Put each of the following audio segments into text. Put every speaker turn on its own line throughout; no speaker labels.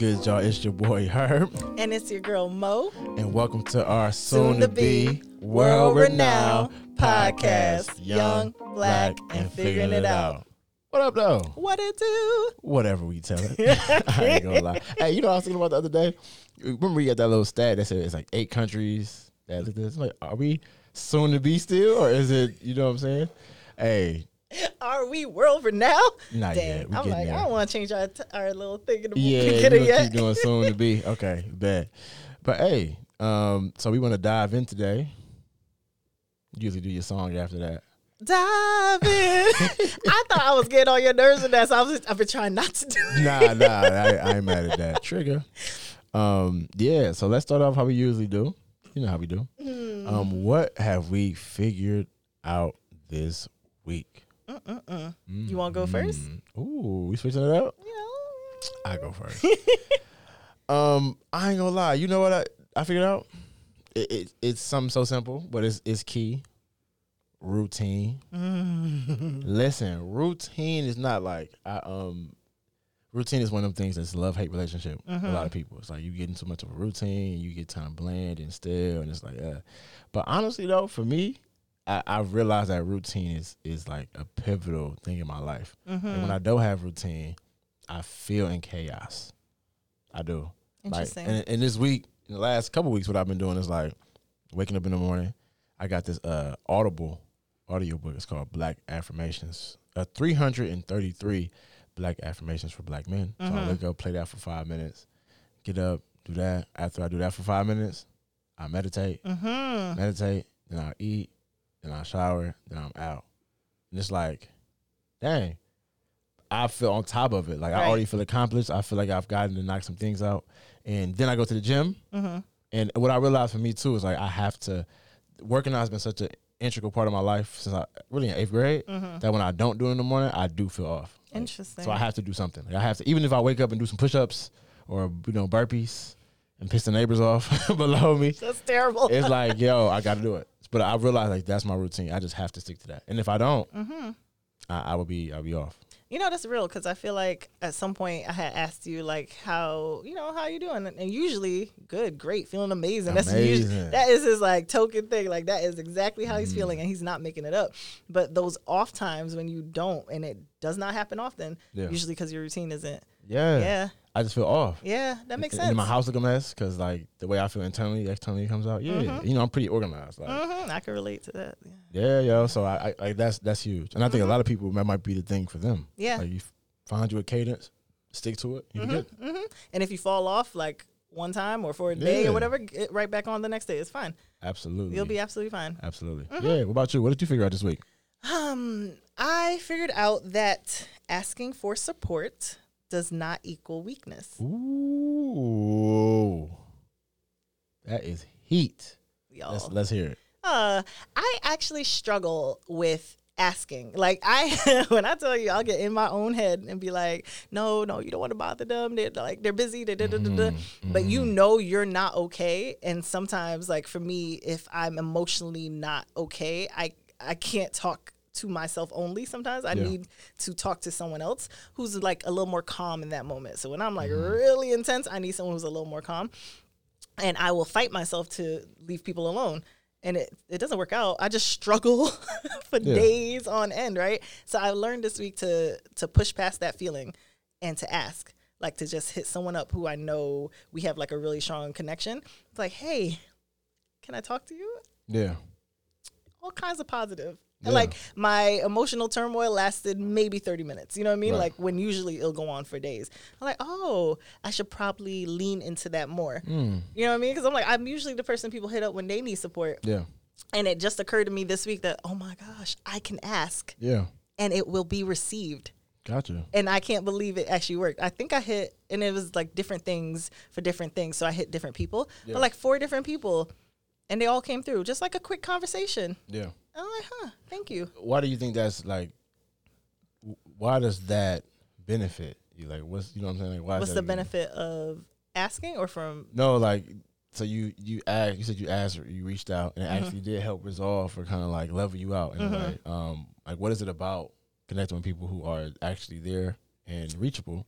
Good, y'all? It's your boy Herb,
And it's your girl Mo.
and welcome to our
Soon
soon
to
to be
be
world renowned podcast, Young, Black, and
and
Figuring It Out. What up, though?
What it do?
Whatever we tell it. I ain't gonna lie. Hey, you know what I was thinking about the other day? Remember we got that little stat that said it's like eight countries that this? Like, are we soon to be still, or is it? You know what I'm saying? Hey,
Are we world renowned?
not
Dang,
yet. We
I'm like,
there.
I don't want to change our, t- our little thing in the
Yeah,
yeah,
we're gonna
yet.
keep doing soon to be. Okay, bad. But hey, um, so we want to dive in today. You usually do your song after that.
Dive in. I thought I was getting on your nerves with that, so I was just, I've been trying not to do it.
Nah, nah, I, I ain't mad at that. Trigger. Um, yeah, so let's start off how we usually do. You know how we do.
Hmm.
Um, what have we figured out this week?
Mm-mm-mm. You want to go first?
Mm. Ooh, we switching it up?
Know?
I go first. um, I ain't gonna lie. You know what I, I figured out? It, it it's something so simple, but it's it's key. Routine.
Mm.
Listen, routine is not like I um routine is one of them things that's love hate relationship. A lot of people. It's like you get into much of a routine, you get kind of bland and still, and it's like uh. But honestly though, for me, I, I realized that routine is is like a pivotal thing in my life. And
Mm-hmm.
when I don't have routine, I feel in chaos. I do. Like,
Interesting.
and, and this week, in the last couple weeks, what I've been doing is like waking up in the morning. I got this uh Audible audiobook. It's called Black Affirmations. Uh, 333 Black Affirmations for Black Men. So I
Mhm.
wake up, play that for five minutes, get up, do that. After I do that for five minutes, I meditate,
mm-hmm.
meditate, then I eat, then I shower, then I'm out. And it's like, dang, I feel on top of it. Like I already feel accomplished. I feel like I've gotten to knock some things out. And then I go to the gym.
Mm-hmm.
And what I realized for me too is like I have to working out has been such an integral part of my life since I really in eighth grade
Mm-hmm.
that when I don't do it in the morning, I do feel off. Like,
Interesting.
so I have to do something. Like I have to even if I wake up and do some push ups or you know burpees and piss the neighbors off below me,
That's terrible.
it's like yo, I got to do it. But I realize like that's my routine. I just have to stick to that. And if I don't,
mm-hmm.
I, I will be I'll be off.
You know that's real because I feel like at some point I had asked you like how you know how you doing and usually good, great, feeling amazing. That's usually, that is his like token thing. Like that is exactly how he's feeling and he's not making it up. But those off times when you don't and it does not happen often,
Yeah.
usually because your routine isn't.
Yeah.
Yeah,
I just feel off.
yeah, that makes
And-
sense.
And my house look a mess because like the way I feel internally, externally comes out. Yeah,
Mhm.
you know I'm pretty organized. Like
hmm I can relate to that. Yeah.
yeah, yo. So I, I like that's that's huge, and I think a lot of people that might be the thing for them.
Mm-hmm. Yeah.
like you find you a cadence, stick to it, you be good.
hmm And if you fall off like one time or for a day
Yeah.
or whatever, get right back on the next day. It's fine.
Absolutely,
You'll be absolutely fine.
absolutely.
Mm-hmm.
Yeah. What about you? What did you figure out this week?
Um, I figured out that asking for support does not equal weakness.
Ooh, that is heat.
Y'all.
Let's let's hear it.
Uh, I actually struggle with asking. Like I, when I tell you, I'll get in my own head and be like, "No, no, you don't want to bother them. They're like they're busy." Da, da, da, da, da. But you know you're not okay. And sometimes, like for me, if I'm emotionally not okay, I I can't talk to myself only. Sometimes I
Yeah.
need to talk to someone else who's like a little more calm in that moment. So when I'm like mm-hmm. really intense, I need someone who's a little more calm and I will fight myself to leave people alone. And it, it doesn't work out. I just struggle for
Yeah.
days on end, right? So I learned this week to to push past that feeling and to ask, like to just hit someone up who I know we have like a really strong connection. It's like, hey, can I talk to you?
Yeah.
All kinds of positive.
Yeah.
Like my emotional turmoil lasted maybe 30 minutes. You know what I mean?
Right.
Like when usually it'll go on for days. I'm like, oh, I should probably lean into that more.
Mm.
You know what I mean? Because I'm like, I'm usually the person people hit up when they need support.
Yeah.
And it just occurred to me this week that, oh my gosh, I can ask
Yeah.
and it will be received.
Gotcha.
And I can't believe it actually worked. I think I hit, and it was like different things for different things. So I hit different people,
Yeah.
but like four different people, and they all came through. Just like a quick conversation.
Yeah.
I'm like, huh, thank you.
Why do you think that's like? Why does that benefit you? Like, what's you know what I'm saying? Like, why?
What's the
good-
benefit of asking or from?
No, like so you you asked you said you asked you reached out and it
Mm-hmm.
actually did help resolve or kind of like level you out in a way. Um, like what is it about connecting with people who are actually there and reachable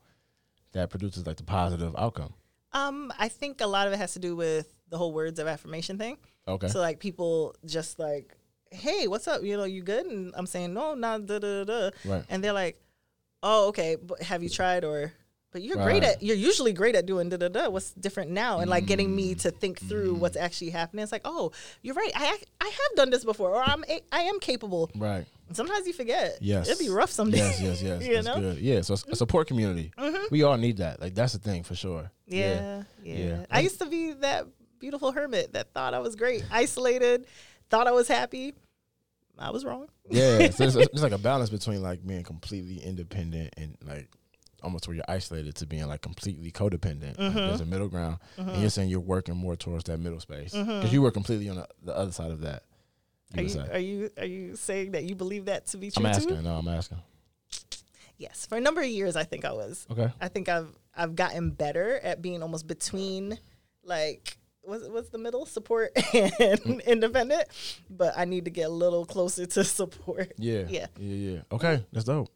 that produces like the positive outcome?
Um, I think a lot of it has to do with the whole words of affirmation thing.
Okay.
So like people just like, hey, what's up? You know, you good? And I'm saying no, not da da da.
Right.
And they're like, oh, okay, but have you tried or? But you're great at you're usually great at doing da da da. What's different now? And like getting
Mm.
me to think through what's actually happening. It's like, oh, you're right. I I have done this before, or I'm a- I am capable.
right.
Sometimes you forget.
Yes.
it'd be rough someday.
Yes, yes, yes.
You
That's
know? Mm-hmm.
good. Yeah. So a support community. We all need that. Like that's the thing for sure.
Yeah, yeah.
Yeah.
I used to be that beautiful hermit that thought I was great, isolated, thought I was happy. I was wrong.
Yeah. so it's, it's like a balance between like being completely independent and like almost where you're isolated to being like completely codependent. Like, there's a mm-hmm. middle ground, and mm-hmm. you're saying you're working more towards that middle space because mm-hmm. you were completely on the, the other side of that.
Are you are you are you saying that you believe that to be true
I'm
too?
asking. No, I'm asking.
Yes, for a number of years, I think I was.
Okay.
I think I've I've gotten better at being almost between, like, what's what's the middle support and independent, but I need to get a little closer to support.
Yeah.
Yeah.
Yeah. Yeah. Okay. That's dope.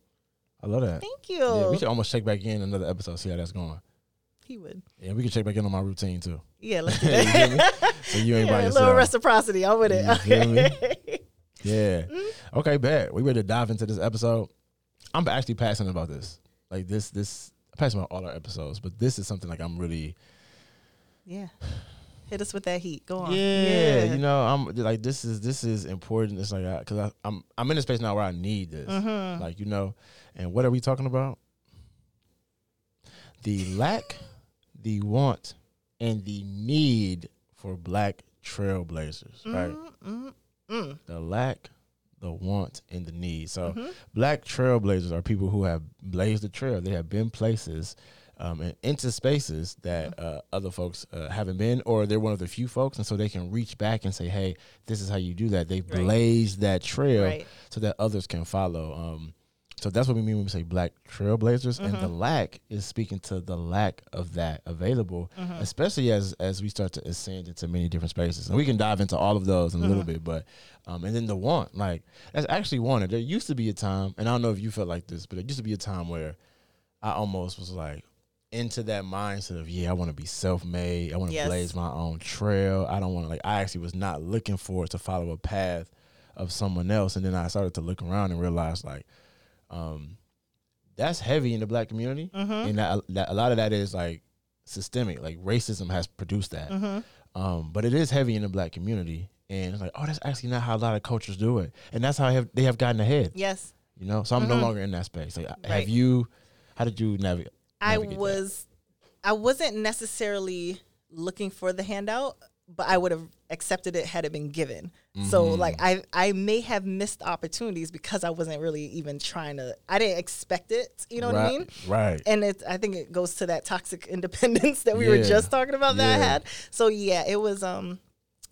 I love that.
Thank you.
Yeah, we should almost check back in another episode, see how that's going.
he would.
Yeah, we can check back in on my routine too.
Yeah, let's do
you
that.
So you ain't by
yeah, a
yourself.
little reciprocity. I'm with it.
You?
Okay.
Yeah.
Mm-hmm.
Okay, bet. We ready to dive into this episode. I'm actually passionate about this. Like this, this I'm passionate about all our episodes, but this is something like I'm really
yeah. Hit us with that heat. Go on.
yeah, you know, I'm like this is this is important. It's like because I, I'm I'm in a space now where I need this,
Mm-hmm.
like you know, and what are we talking about? The lack, the want, and the need for black trailblazers, right?
Mm-hmm.
the lack, the want, and the need. So,
Mm-hmm.
black trailblazers are people who have blazed the trail. They have been places um, and into spaces that
Mm-hmm.
uh, other folks uh, haven't been, or they're one of the few folks, and so they can reach back and say, "Hey, this is how you do that." They
Right.
blazed that trail
Right.
so that others can follow. Um, so that's what we mean when we say black trailblazers, and
Mm-hmm.
the lack is speaking to the lack of that available,
Mm-hmm.
especially as as we start to ascend into many different spaces. And we can dive into all of those in a little
Mm-hmm.
bit, but um, and then the want, like that's actually wanted. There used to be a time, and I don't know if you felt like this, but there used to be a time where I almost was like into that mindset of yeah, I want to be self made. I want to
Yes.
blaze my own trail. I don't want to like. I actually was not looking for it to follow a path of someone else, and then I started to look around and realize like, um, that's heavy in the black community,
Mm-hmm.
and that, that a lot of that is like systemic. Like racism has produced that,
Mm-hmm.
um, but it is heavy in the black community. And it's like, oh, that's actually not how a lot of cultures do it, and that's how have, they have gotten ahead.
Yes.
You know, so I'm no longer in that space. Like,
Right.
have you? How did you navigate?
I
navigate that?
was I wasn't necessarily looking for the handout, but I would have accepted it had it been given. So
Mm-hmm.
like I I may have missed opportunities because I wasn't really even trying to I didn't expect it, you know what I mean?
Right.
And it I think it goes to that toxic independence that we were just talking about that I had. So yeah, it was um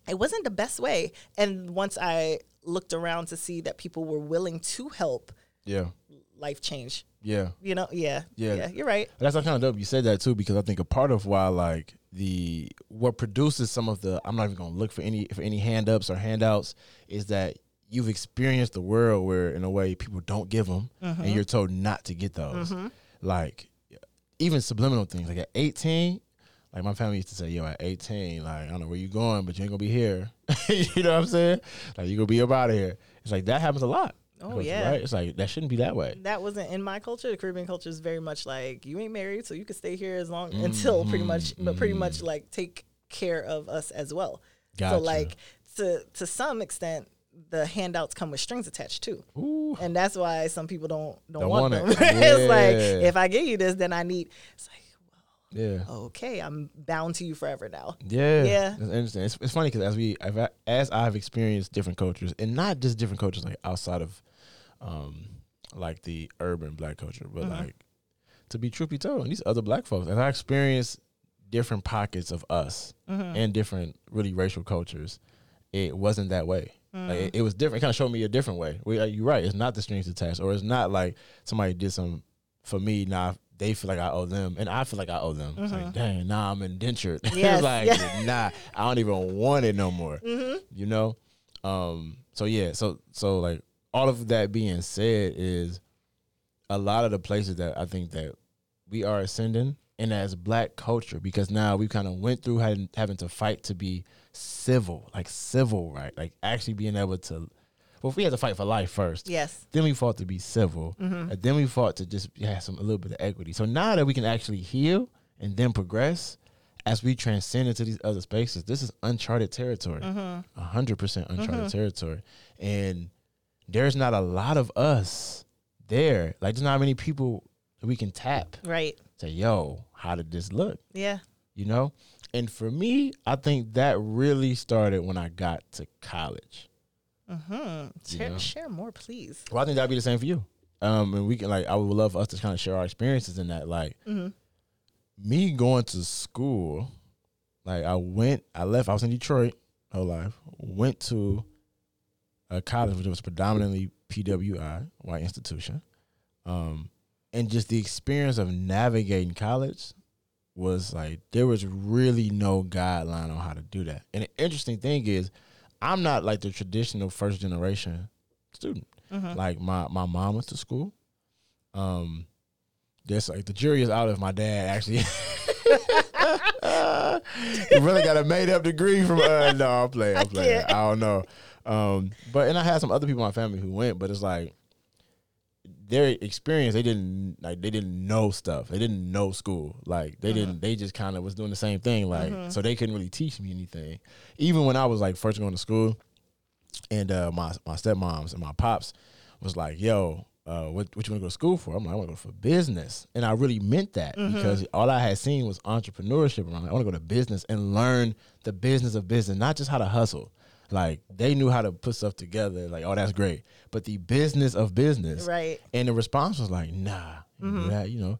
it wasn't the best way. And once I looked around to see that people were willing to help,
yeah.
life change.
Yeah.
You know, yeah.
Yeah.
Yeah, you're right.
That's kind of dope. You said that too because I think a part of why like the what produces some of the I'm not even gonna look for any for any hand ups or handouts is that you've experienced the world where in a way people don't give them and mm-hmm. you're told not to get those. Mm-hmm. Like even subliminal things like at 18. Like my family used to say, "Yo, at 18, like I don't know where you going, but you ain't gonna be here." you know what I'm saying? Like you gonna be up out of here. It's like that happens a lot.
Oh, yeah.
right. It's like that shouldn't be that way.
that wasn't in my culture. The Caribbean culture is very much like you ain't married, so you can stay here as long until pretty much, but pretty mm-hmm. much like take care of us as well.
Gotcha.
So like to to some extent, the handouts come with strings attached too,
Ooh.
and that's why some people don't don't,
Don't
want,
want
them.
it.
it's like if I give you this, then I need. It's like
Yeah.
okay, I'm bound to you forever now.
Yeah,
Yeah.
It's interesting. It's, it's funny because as we, I've, as I've experienced different cultures, and not just different cultures like outside of, um, like the urban black culture, but like to be truth be told, and these other black folks, as I experienced different pockets of us and different really racial cultures, it wasn't that way. Like it, it was different. It kind of showed me a different way. We, uh, you're right. It's not the strings attached, or it's not like somebody did some for me. Now they feel like I owe them, and I feel like I owe them. It's like, dang, nah, I'm indentured.
Yes,
like,
yeah.
nah, I don't even want it no more. You know. Um. So yeah. So so like all of that being said is a lot of the places that I think that we are ascending and as black culture because now we kind of went through having, having to fight to be civil, like civil, right? Like actually being able to. Well, if we had to fight for life first,
Yes.
then we fought to be civil, mm-hmm. and then we fought to just have some a little bit of equity. So now that we can actually heal and then progress as we transcend into these other spaces, this is uncharted territory, mm-hmm. a hundred percent uncharted mm-hmm. territory, and there's not a lot of us there. Like there's not many people that we can tap.
Right.
Say, yo, how did this look?
Yeah.
You know, and for me, I think that really started when I got to college.
Hmm.
You
Share,
know.
share more, please.
Well, I think that'd be the same for you. Um, and we can like, I would love for us to kind of share our experiences in that. Like,
Mm-hmm.
me going to school, like I went, I left. I was in Detroit whole life. Went to a college which was predominantly PWI, white institution, um, and just the experience of navigating college was like there was really no guideline on how to do that. And the interesting thing is, I'm not like the traditional first generation student.
Mm-hmm.
Like my my mom went to school. Um, there's like the jury is out if my dad actually. he really got a made up degree from. Uh, no, I'm playing. I'm playing.
can't.
I don't know. Um, but and I had some other people in my family who went, but it's like their experience. They didn't like they didn't know stuff. They didn't know school. Like they didn't. They just kind of was doing the same thing. Like so they couldn't really teach me anything. Even when I was like first going to school, and uh, my my stepmoms and my pops was like, "Yo, uh, what what you want to go to school for?" I'm like, "I want to go for business," and I really meant that because all I had seen was entrepreneurship around. I want to go to business and learn the business of business, not just how to hustle. Like they knew how to put stuff together. Like, oh, that's great, but the business of business,
Right.
and the response was like, "Nah, that, mm-hmm. you know."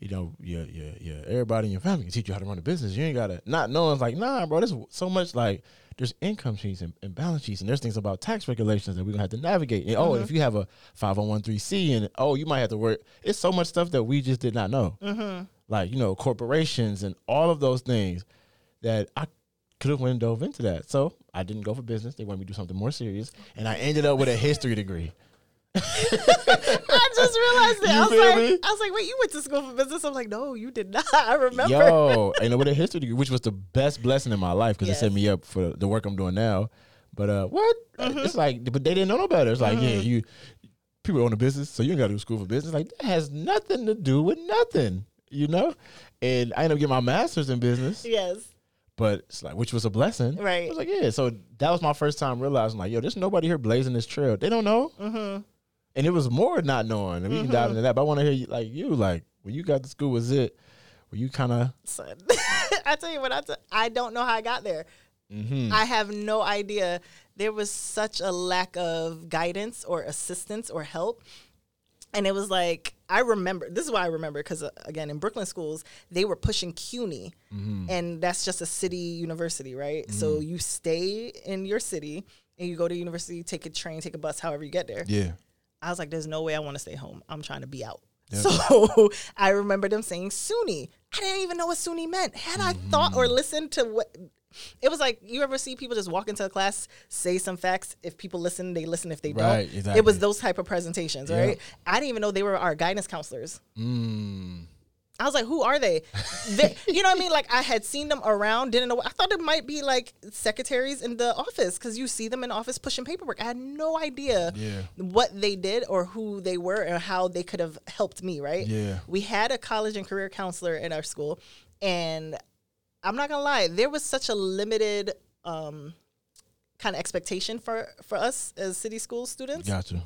You know, your your your everybody in your family can teach you how to run a business. You ain't gotta not knowing It's like, nah, bro. There's so much like there's income sheets and, and balance sheets, and there's things about tax regulations that we're gonna have to navigate. And, Oh, if mm-hmm. you have a 5013C, and oh, you might have to work. It's so much stuff that we just did not know, mm-hmm. like you know, corporations and all of those things that I could have went and dove into that. So I didn't go for business. They wanted me to do something more serious, and I ended up with a history degree.
I just realized it.
You
I was like,
me?
I was like, wait, you went to school for business? I'm like, no, you did not. I remember.
Yo, and with a history degree, which was the best blessing in my life because
Yes.
it set me up for the work I'm doing now. But uh, what?
Mm-hmm.
It's like, but they didn't know no better. It's like, yeah, you people own a business, so you ain't got to do school for business. Like that has nothing to do with nothing, you know. And I ended up getting my master's in business,
Yes.
But it's like, which was a blessing.
Right i
was like, yeah. So that was my first time realizing, like, yo, there's nobody here blazing this trail. They don't know.
Mm-hmm.
And it was more not knowing. And we can dive into that. But I want to hear you, like you, like when you got to school, was it? Were you kind of?
I tell you what, I, t- I don't know how I got there.
Mm-hmm.
I have no idea. There was such a lack of guidance or assistance or help. And it was like, I remember, this is why I remember, because uh, again, in Brooklyn schools, they were pushing CUNY, and that's just a city university, right? So you stay in your city and you go to university, take a train, take a bus, however you get there.
Yeah.
I was like, there's no way I want to stay home. I'm trying to be out. So I remember them saying SUNY. I didn't even know what SUNY meant. Had I thought
Mm-hmm.
or listened to what it was like, you ever see people just walk into a class, say some facts. If people listen, they listen. If they
Right,
don't,
exactly.
it was those type of presentations,
Yeah.
right? I didn't even know they were our guidance counselors.
Mm.
I was like, who are they? they you know what I mean? Like I had seen them around, didn't know. I thought it might be like secretaries in the office because you see them in office pushing paperwork. I had no idea
Yeah.
what they did or who they were or how they could have helped me, right?
Yeah.
We had a college and career counselor in our school, and I'm not gonna lie, there was such a limited um, kind of expectation for for us as city school students
Gotcha.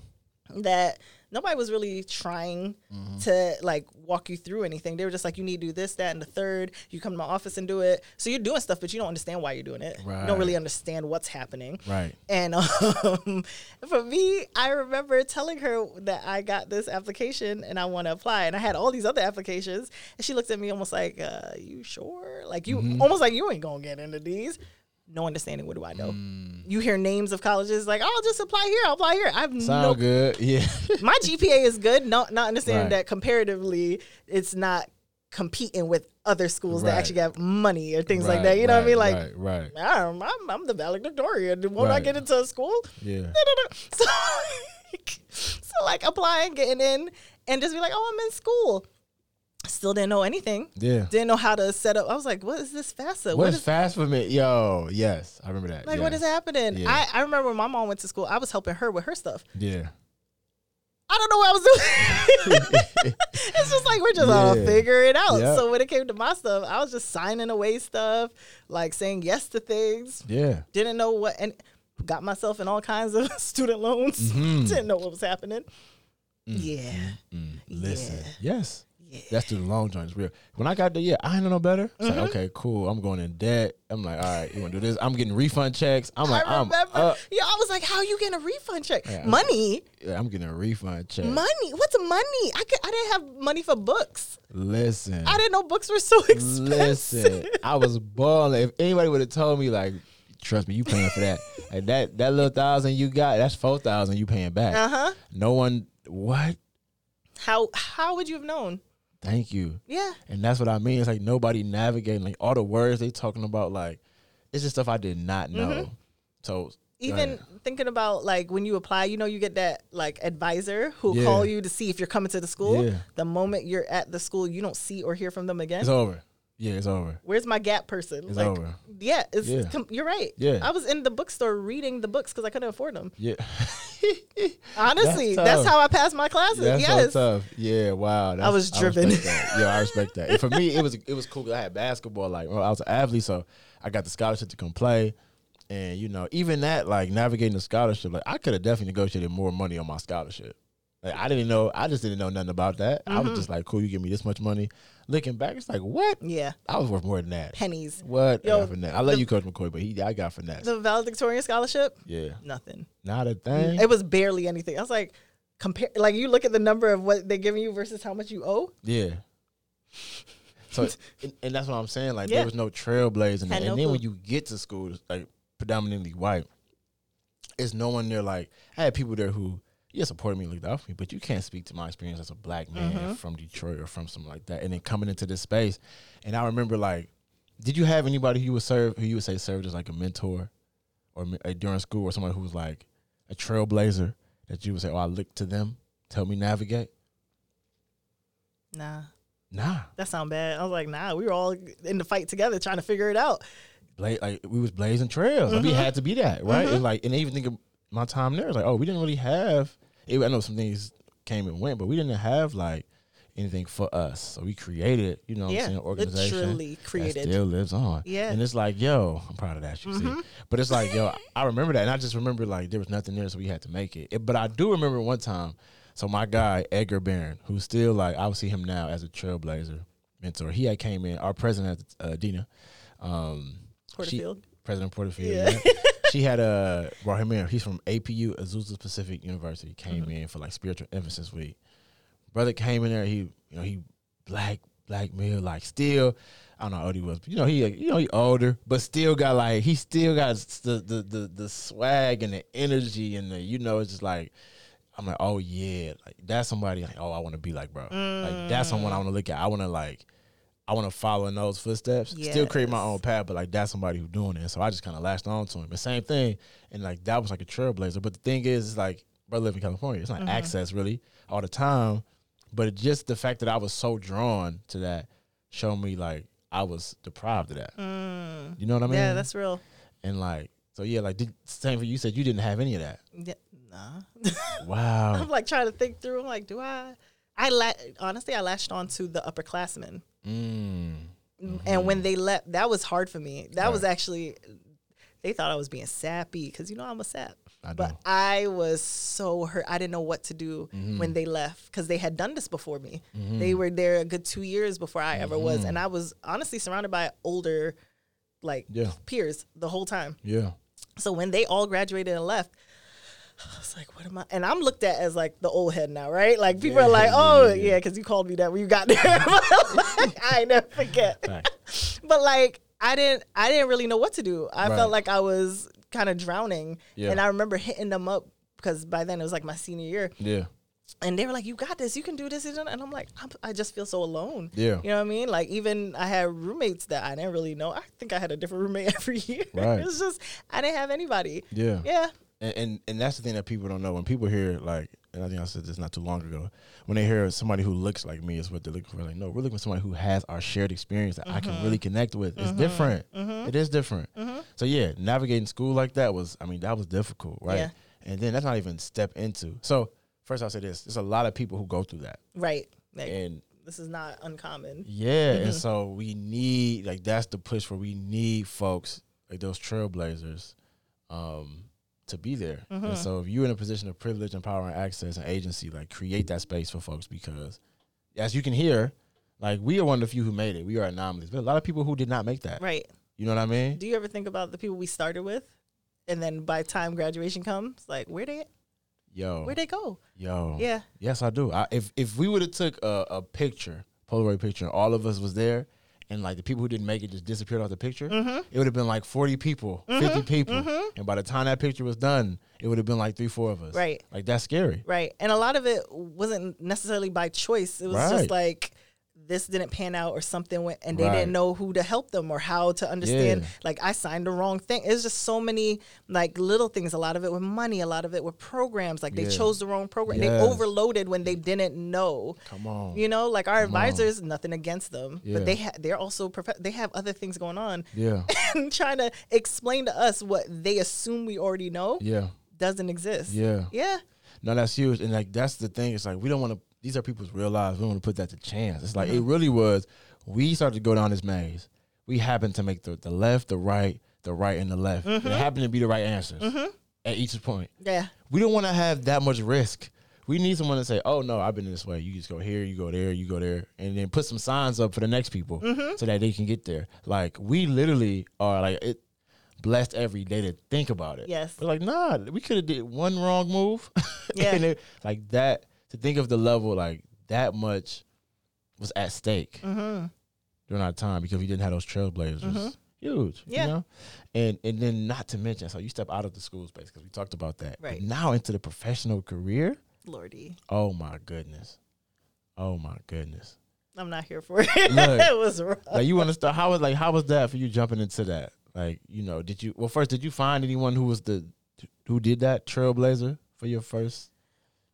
that nobody was really trying
Mm-hmm.
to like walk you through anything. They were just like, you need to do this, that, and the third. You come to my office and do it. So you're doing stuff, but you don't understand why you're doing it. You don't really understand what's happening.
Right.
And um, for me, I remember telling her that I got this application and I want to apply. And I had all these other applications. And she looked at me almost like, uh, you sure? Like you
Mm-hmm.
almost like you ain't gonna get into these. No understanding. What do I know?
Mm.
You hear names of colleges like, oh, I'll just apply here. I'll apply here. I've
Sound
no
good. Yeah.
my GPA is good. Not not understanding
Right.
that comparatively, it's not competing with other schools that actually have money or things like that. You know what I mean? Like,
right, right.
I'm, I'm, I'm the valedictorian. Won't I get into a school?
Yeah.
So, so like applying, getting in, and just be like, oh, I'm in school. Still didn't know anything.
Yeah.
Didn't know how to set up. I was like, what is this FAFSA?
What is fast for me? Yo, yes, I remember that.
like what
yes.
is happening?
Yeah.
I, I remember when my mom went to school, I was helping her with her stuff.
Yeah.
I don't know what I was doing. it's just like we're just all
Yeah.
figure it out.
Yeah.
So when it came to my stuff, I was just signing away stuff, like saying yes to things.
Yeah.
Didn't know what and got myself in all kinds of student loans.
Mhm.
Didn't know what was happening. Yeah.
Mm, listen.
Yeah.
Yes.
Yeah.
That's the long joints. Real. When I got there, yeah, I didn't know no better. It's
Mm-hmm.
like, okay, cool. I'm going in debt. I'm like, all right, you want to do this? I'm getting refund checks. I'm like,
I
I'm
remember.
up.
yeah, I was like, "How you getting a refund check?
Yeah.
money,
Yeah, I'm getting a refund check.
money. What's money? I could, I didn't have money for books.
Listen.
I didn't know books were so expensive.
Listen, I was balling. If anybody would have told me, like, trust me, you paying for that. like that that little thousand you got, that's four thousand you paying back.
Uh huh.
No one. What?
How how would you have known?
Thank you.
Yeah.
And that's what I mean. It's like nobody navigating like all the words they talking about. Like it's just stuff I did not know.
Mm-hmm.
So
Even thinking about like when you apply, you know, you get that like advisor who
Yeah.
call you to see if you're coming to the school.
Yeah.
The moment you're at the school, you don't see or hear from them again.
it's over. Yeah, it's over.
Where's my gap person?
It's
like,
over.
Yeah, it's
Yeah.
com- you're right.
Yeah.
I was in the bookstore reading the books because I couldn't afford them.
Yeah.
Honestly,
That's
that's, how I passed my classes.
That's
yes.
so tough. Yeah, wow. That's,
was driven.
that. Yeah, I respect that. And for me, it was it was cool. I had basketball. Like, well, I was an athlete, so I got the scholarship to come play. And you know, even that, like navigating the scholarship, like I could have definitely negotiated more money on my scholarship. Like I didn't know, I just didn't know nothing about that. I
Mm-hmm.
was just like, cool, you give me this much money. Looking back, it's like, what?
Yeah.
I was worth more than that.
Pennies.
What?
Yo,
finesse. I love you, Coach McCoy, but he, I got finesse.
The valedictorian scholarship,
yeah,
nothing.
not a thing.
It was barely anything. I was like, compare like you look at the number of what they're giving you versus how much you owe.
Yeah. So, and, and that's what I'm saying. Like,
Yeah.
there was no trailblazing.
Had
and
no
then when you get to school, like predominantly white, it's no one there. Like, I had people there who, yeah, supported me, looked out for me, but you can't speak to my experience as a black man
Mm-hmm.
from Detroit or from something like that. And then coming into this space, and I remember, like, did you have anybody who you would serve, who you would say served as like a mentor or uh, during school or someone who was like a trailblazer that you would say, oh, I look to them, tell me navigate?
Nah,
Nah.
that sound bad. I was like, nah, we were all in the fight together trying to figure it out.
bla- like we was blazing trails. Like, we had to be that, right? And like, and even think of my time there, it's like, oh, we didn't really have. It, I know some things came and went, but we didn't have like anything for us. So we created, you know, what
Yeah,
I'm saying, an organization
literally created.
still lives on.
Yeah. Mm-hmm.
and it's like, yo, I'm proud of that. You see, but it's like, yo, I remember that, and I just remember like there was nothing there, so we had to make it. It- but I do remember one time. So my guy Edgar Barron, who's still like, I would see him now as a trailblazer mentor. He had came in. Our president, uh, Deana, um, she-
Porterfield.
President Porterfield.
Yeah.
Yeah. she had uh, brought him in. He's from APU, Azusa Pacific University. Came in for like spiritual emphasis week. Brother came in there. He, you know, he black, black male, like still. I don't know how old he was, but you know, he, you know, he older, but still got like he still got the the the, the swag and the energy and the, you know, it's just like. I'm like, oh yeah, like that's somebody. Like, oh, I want to be like, bro. Like that's someone I want to look at. I want to like, I want to follow in those footsteps. Still create my own path, but like that's somebody who's doing it. So I just kind of latched on to him. The same thing, and like that was like a trailblazer. But the thing is, is like, bro, live in California. It's not mm-hmm. access really all the time, but it just the fact that I was so drawn to that showed me like I was deprived of that. Mm. You know what I mean?
Yeah, that's real.
and like so yeah, like did, same for you said you didn't have any of that.
Yeah, nah.
Wow.
I'm like trying to think through. I'm like, do I? I la- honestly, I latched on to the upperclassmen,
Mm.
and when they left, that was hard for me. That was actually, they thought I was being sappy because you know I'm a sap.
I
But
know.
I was so hurt. I didn't know what to do
Mm-hmm.
when they left because they had done this before me. They were there a good two years before I ever was, and I was honestly surrounded by older, like
Mm-hmm. Yeah.
peers the whole time.
Yeah.
So when they all graduated and left, I was like, what am I? And I'm looked at as like the old head now, right? Like people
Yeah,
are like, oh,
yeah,
yeah,
yeah.
because you called me that when you got there. Like, I never forget.
Fact.
But like, I didn't, I didn't really know what to do. I
Right.
felt like I was kind of drowning. And I remember hitting them up because by then it was like my senior year.
Yeah.
And they were like, you got this, you can do this. And I'm like, I'm, I just feel so alone.
Yeah.
You know what I mean? Like, even I had roommates that I didn't really know. I think I had a different roommate every year.
Right.
it's just, I didn't have anybody.
Yeah.
Yeah.
And, and and that's the thing that people don't know. When people hear like, and I think I said this not too long ago, when they hear somebody who looks like me is what they're looking for. Like, no, we're looking for somebody who has our shared experience that I can mm-hmm. really connect with. It's mm-hmm. different. Mm-hmm. It is different. So yeah, navigating school like that was, I mean, that was difficult, right?
Yeah.
And then that's not even step into. So first, I'll say this: there's a lot of people who go through that,
Right. Like,
and
this is not uncommon.
yeah, and so we need like that's the push where we need folks like those trailblazers um, to be there. And mm-hmm. so if you're in a position of privilege and power and access and agency, like create that space for folks because as you can hear, like we are one of the few who made it. We are anomalies. But a lot of people who did not make that.
Right.
You know what I mean?
Do you ever think about the people we started with, and then by time graduation comes, like where they
Yo.
where they go?
Yo.
Yeah.
Yes, I do. I, if if we would have took a, a picture, Polaroid picture, and all of us was there, and like the people who didn't make it just disappeared off the picture,
Mm-hmm.
it would have been like forty people, 50 people, and by the time that picture was done, it would have been like three, four of us.
Right.
Like that's scary.
Right. And a lot of it wasn't necessarily by choice. It was
Right.
just like this didn't pan out or something went and they
Right.
didn't know who to help them or how to understand
Yeah.
like I signed the wrong thing. It's just so many like little things. A lot of it with money, a lot of it with programs. Like they
Yeah.
chose the wrong program. They overloaded when they didn't know.
Come on.
You know, like our
Come on.
advisors, nothing against them,
Yeah.
but they ha- they're also prof- they have other things going on
Yeah.
and trying to explain to us what they assume we already know
Yeah.
doesn't exist.
Yeah.
Yeah.
No, that's huge. And like that's the thing. It's like we don't want to. These are people's real lives. We want to put that to chance. It's like it really was. We started to go down this maze. We happened to make the the left, the right, the right, and the left. It mm-hmm. happened to be the right answers mm-hmm. at each point.
Yeah.
We don't want to have that much risk. We need someone to say, "Oh no, I've been this way. You just go here, you go there, you go there," and then put some signs up for the next people mm-hmm. so that they can get there. Like we literally are like it blessed every day to think about it.
Yes.
But like, nah, we could have did one wrong move.
Yeah.
it, like that to think of the level like that much was at stake
Mm-hmm.
during our time because we didn't have those trailblazers. was Huge,
Yeah.
you know, and and then not to mention, so you step out of the school space because we talked about that, But
Right.
now into the professional career.
Lordy.
Oh my goodness, oh my goodness.
I'm not here for it.
Look.
it was rough.
Like you want to start? How was like how was that for you jumping into that? Like you know, did you well first did you find anyone who was the who did that trailblazer for your first?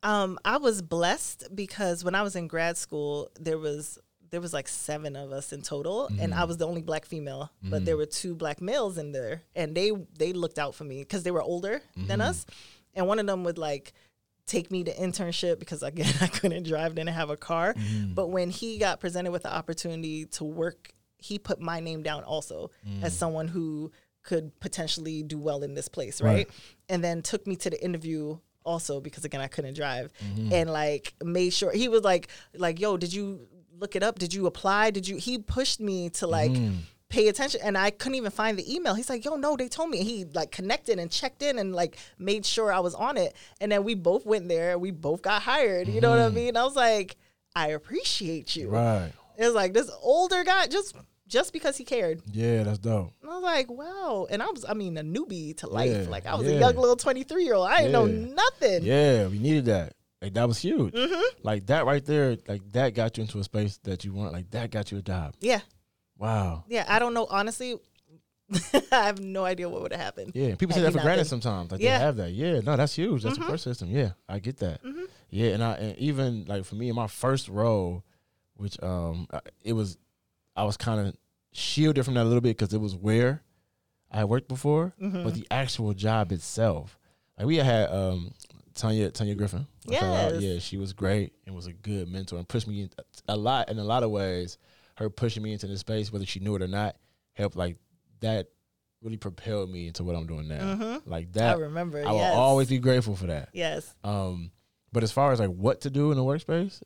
Um, I was blessed because when I was in grad school, there was there was like seven of us in total, and I mm-hmm. was the only black female. But there mm-hmm. were two black males in there, and they they looked out for me because they were older than mm-hmm. us, and one of them would like take me to internship because again I couldn't drive, didn't have a car. But when he got presented with the opportunity to work, he put my name down also as mm. someone who could potentially do well in this place, right?
Right.
And then took me to the interview also because again I couldn't drive.
Mm-hmm.
and like made sure he was like like yo did you look it up? Did you apply? Did you he pushed me to like
Mm-hmm.
pay attention and I couldn't even find the email. He's like yo no they told me. He like connected and checked in and like made sure I was on it. And then we both went there. We both got hired. You know what I mean? I was like I appreciate you.
Mm-hmm. Right.
it was like this older guy just just because he cared
Yeah, that's dope.
and I was like, wow. And I was, I mean, a newbie to life.
Yeah,
like I was
yeah.
a young little 23 year old. I didn't know nothing.
Yeah, we needed that. Like that was huge.
Mm-hmm.
Like that right there, like that got you into a space that you want. Like that got you a job.
Yeah.
Wow.
Yeah. I don't know. Honestly, I have no idea what would have happened.
Yeah, people take that for granted sometimes. Like
Yeah. Mm-hmm.
they have that. Yeah, no, that's huge. That's a support system. Yeah, I get that. Yeah, and I and even like for me in my first role, which um I- it was, I was kind of shielded from that a little bit because it was where I worked before,
Mm-hmm.
but the actual job itself, like we had um Tanya Tanya Griffin.
Yes.
yeah, she was great and was a good mentor and pushed me in a lot in a lot of ways. Her pushing me into this space, whether she knew it or not, helped like that really propelled me into what I'm doing now. Like that, I
remember.
I will
yes.
always be grateful for that.
Yes.
Um, but as far as like what to do in the workspace,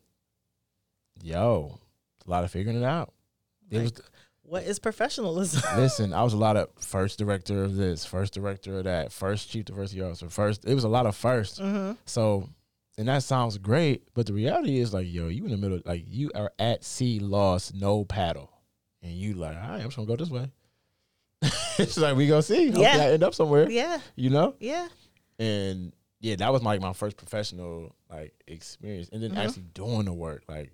yo, a lot of figuring it out. It was
What is professionalism?
listen, I was a lot of first director of this, first director of that, first chief diversity officer, first. It was a lot of 1st
Mm-hmm.
So, and that sounds great, but the reality is like, yo, you in the middle, like you are at sea, lost, no paddle, and you like, all right, I'm just gonna go this way. it's like we gonna see. Hopefully
Yeah.
I end up somewhere.
yeah.
You know.
Yeah.
and yeah, that was like my first professional like experience, and then
Mm-hmm.
actually doing the work. Like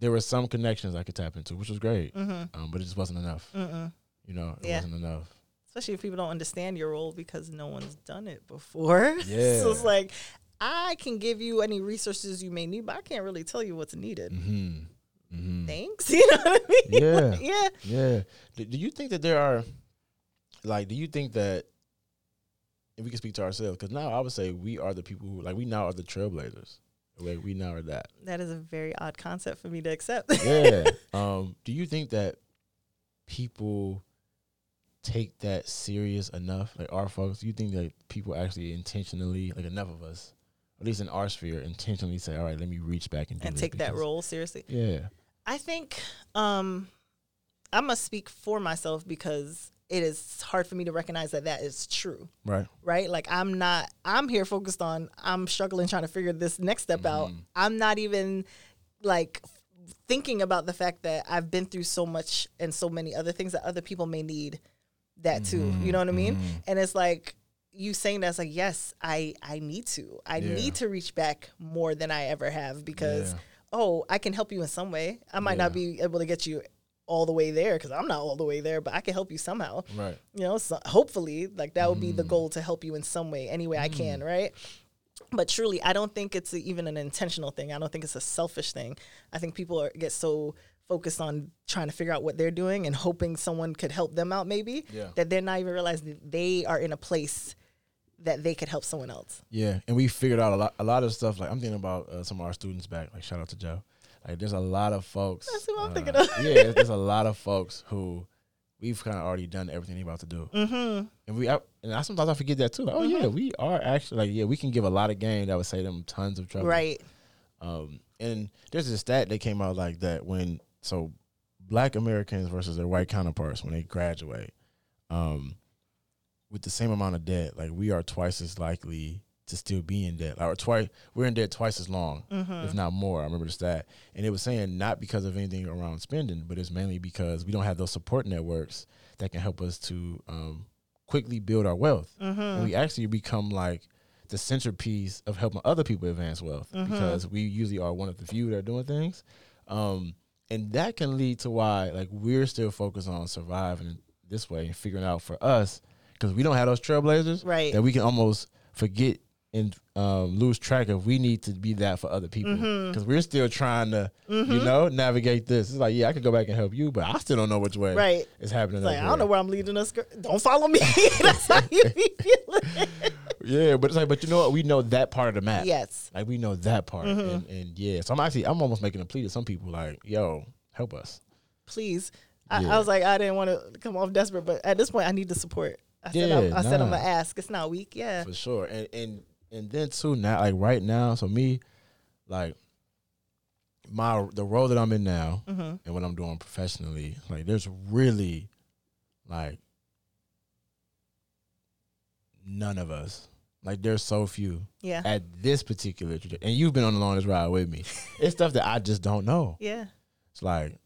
there were some connections I could tap into, which was great,
Mm-hmm.
um, but it just wasn't enough.
Mm-mm.
You know, it
Yeah.
wasn't enough.
especially if people don't understand your role because no one's done it before.
Yeah.
so it's like I can give you any resources you may need, but I can't really tell you what's needed.
Mm-hmm. Mm-hmm.
Thanks. You know what I mean?
Yeah.
Like, yeah.
Yeah. Do, do you think that there are, like, do you think that, if we can speak to ourselves, because now I would say we are the people who, like, we now are the trailblazers. Like, we now are that.
That is a very odd concept for me to accept.
Yeah. um. Do you think that people take that serious enough? Like our folks, do you think that people actually intentionally, like enough of us, at least in our sphere, intentionally say, "All right, let me reach back and do
and
this,"
take that role seriously.
Yeah.
I think um, I must speak for myself because it is hard for me to recognize that that is true,
Right.
right? Like I'm not. I'm here focused on. I'm struggling trying to figure this next step mm-hmm. out. I'm not even like thinking about the fact that I've been through so much and so many other things that other people may need that too. Mm-hmm. You know what I mean? Mm-hmm. And it's like you saying that's like yes, I I need to. I
Yeah.
need to reach back more than I ever have because
Yeah.
oh, I can help you in some way. I might not be able to get you all the way there because I'm not all the way there, but I can help you somehow.
Right.
You know, so hopefully, like that would be
Mm.
the goal to help you in some way, any way I can, right? But truly, I don't think it's a, even an intentional thing. I don't think it's a selfish thing. I think people are, get so focused on trying to figure out what they're doing and hoping someone could help them out, maybe
Yeah.
that they're not even realizing that they are in a place that they could help someone else.
Yeah, and we figured out a lot, a lot of stuff. Like I'm thinking about uh, some of our students back. Like shout out to Joe. Like there's a lot of folks.
That's who I'm
uh,
thinking of.
yeah, there's a lot of folks who we've kind of already done everything they're about to do,
Mm-hmm.
and we I, and I sometimes I forget that too. Like, oh yeah, we are actually like yeah, we can give a lot of game that would save them tons of trouble.
Right.
Um, and there's a stat that came out like that when so black Americans versus their white counterparts when they graduate, um, with the same amount of debt, like we are twice as likely to still be in debt. Like, Or twice we're in debt twice as long, if not more. I remember the stat, and it was saying not because of anything around spending, but it's mainly because we don't have those support networks that can help us to um, quickly build our wealth, and we actually become like the centerpiece of helping other people advance wealth because we usually are one of the few that are doing things. Um, and that can lead to why like we're still focused on surviving this way and figuring out for us because we don't have those trailblazers
Right.
that we can almost forget and um, lose track of we need to be that for other people
Mm-hmm.
because we're still trying to you know navigate this it's like yeah i can go back and help you but i still don't know which way
Right.
it's happening
It's like, I don't know where I'm leading us. girl. Don't follow me. That's how you be feeling.
yeah but it's like but you know what we know that part of the map
yes.
Like we know that part,
Mm-hmm.
and, and yeah. So I'm actually I'm almost making a plea to some people, like, yo, help us.
Please. I,
Yeah.
I was like, I didn't want to come off desperate, but at this point, I need the support. I said, I'm,
Yeah,
I said I'm gonna ask. It's not weak. Yeah.
for sure. And and and then too now, like right now, so me, like my the role that I'm in now
Mm-hmm.
and what I'm doing professionally, like there's really like none of us. Like there's so few
Yeah.
at this particular and you've been on the longest ride with me. it's stuff that I just don't know.
Yeah.
It's like,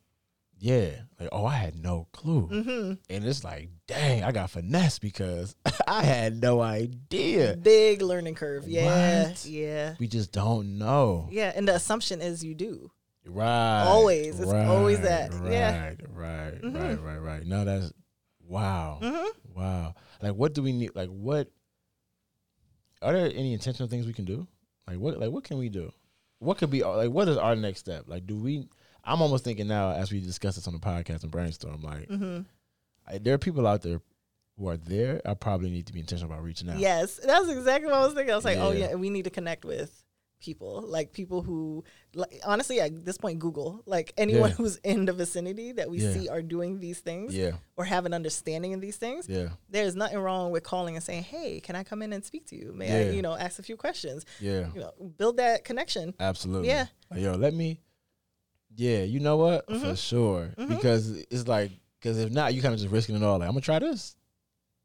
yeah, like oh, I had no clue.
Mm-hmm.
And it's like, dang, I got finesse because I had no idea.
Big learning curve. Yeah.
What?
Yeah.
We just don't know.
Yeah. And the assumption is you do.
Right.
Always. It's always that.
Right,
Yeah.
right,
Mhm.
right, right, right. No, that's wow.
Mm-hmm.
Wow. Like what do we need like what are there any intentional things we can do? Like what like what can we do? What could be like what is our next step? Like do we I'm almost thinking now as we discuss this on the podcast and brainstorm, like
Mm-hmm.
I, there are people out there who are there. I probably need to be intentional about reaching out.
Yes. That's exactly what I was thinking. I was like, oh,
Yeah.
yeah, we need to connect with people like people who like honestly at this point google like anyone
Yeah.
who's in the vicinity that we
Yeah.
see are doing these things
Yeah.
or have an understanding of these things
Yeah.
there's nothing wrong with calling and saying, "Hey, can I come in and speak to you? May. I, you know, ask a few questions?
Yeah.
You know, build that connection."
Absolutely.
Yeah.
Yo, let me. Yeah, you know what? For
Mhm.
sure.
Mhm.
Because it's like, because if not, you kind of just risking it all. Like, I'm gonna try this.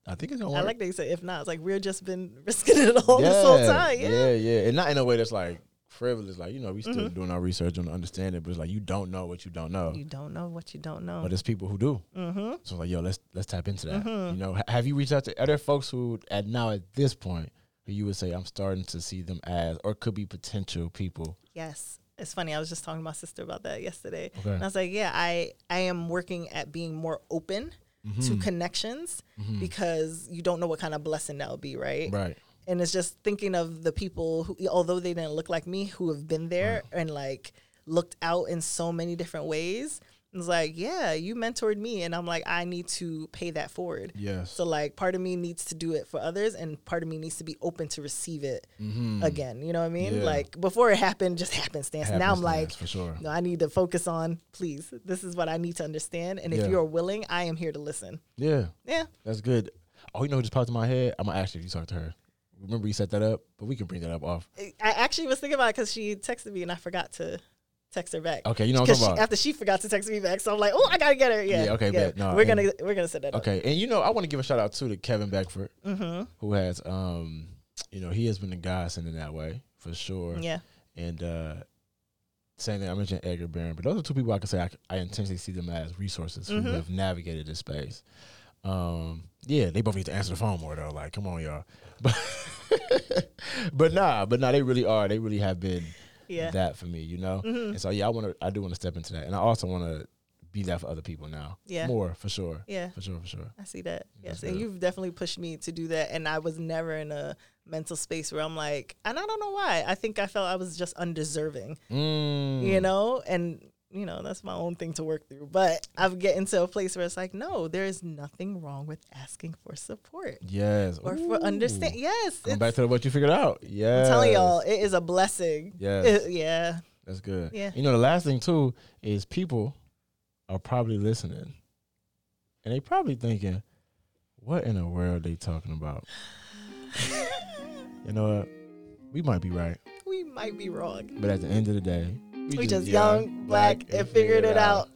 I think it's gonna work.
I like that you said, "If not," it's like we're just been risking it all this whole time. Yeah,
yeah, yeah, and not in a way that's like frivolous. Like, you know, we still
Mhm.
doing our research and understand it, but it's like you don't know what you don't know.
you don't know what you don't know.
But it's people who do.
mm-hmm.
So like, yo, let's let's tap into that.
Mhm.
You know, ha- have you reached out to? Are there folks who at now at this point who you would say I'm starting to see them as, or could be potential people?
Yes, it's funny. I was just talking to my sister about that yesterday,
Okay.
and I was like, "Yeah, I I am working at being more open." to mm-hmm. connections mm-hmm. because you don't know what kind of blessing that will be, right?
Right.
and it's just thinking of the people who although they didn't look like me who have been there and like looked out in so many different ways it's like yeah you mentored me and i'm like i need to pay that forward
Yes.
so like part of me needs to do it for others and part of me needs to be open to receive it again you know what i mean
Mm-hmm. Yeah.
like before it happened just happenstance now i'm like
for sure.
no i need to focus on please this is what i need to understand and if
Yeah.
you're willing i am here to listen
Yeah.
yeah
That's good. Oh, you know just popped in my head? I'm gonna ask you if you talked to her. Remember you set that up, but we can bring that up off.
I actually was thinking about it because she texted me and I forgot to text her back.
Okay, you know what I'm
'Cause
talking
she-
about.
after she forgot to text me back, so I'm like, oh, I gotta get her. Yeah,
Yeah, okay, bet. No,
we're
and-
gonna we're gonna set that up.
Okay, and you know I want to give a shout out too to Kevin Beckford,
Mm-hmm.
who has, um, you know, he has been a godsend in that way for sure.
Yeah.
And uh, same thing I mentioned Edgar Barron, but those are two people I can say I, I intentionally see them as resources
Mhm.
who have navigated this space. Um, yeah, they both need to answer the phone more though. Like, come on, y'all. But but nah, but nah, they really are. They really have been
Yeah.
that for me, you know.
Mhm.
And so yeah, I want to. I do want to step into that, and I also want to be that for other people now.
Yeah.
more for sure.
Yeah.
For sure, for sure.
I see that.
That's
Yes, and you've definitely pushed me to do that. And I was never in a mental space where I'm like, and I don't know why. I think I felt I was just undeserving,
Mm.
you know. And you know that's my own thing to work through. But I'm getting to a place where it's like, no, there is nothing wrong with asking for support
Yes.
or for understand. Yes, it's-
back to what you figured out. Yeah.
I'm telling y'all, it is a blessing.
Yes.
It- yeah.
That's good.
Yeah.
You know, the last thing too is people are probably listening, and they probably thinking, "What in the world are they talking about?" you know what? We might be right,
We might be wrong.
but at the end of the day,
We just young, black, and figured it out.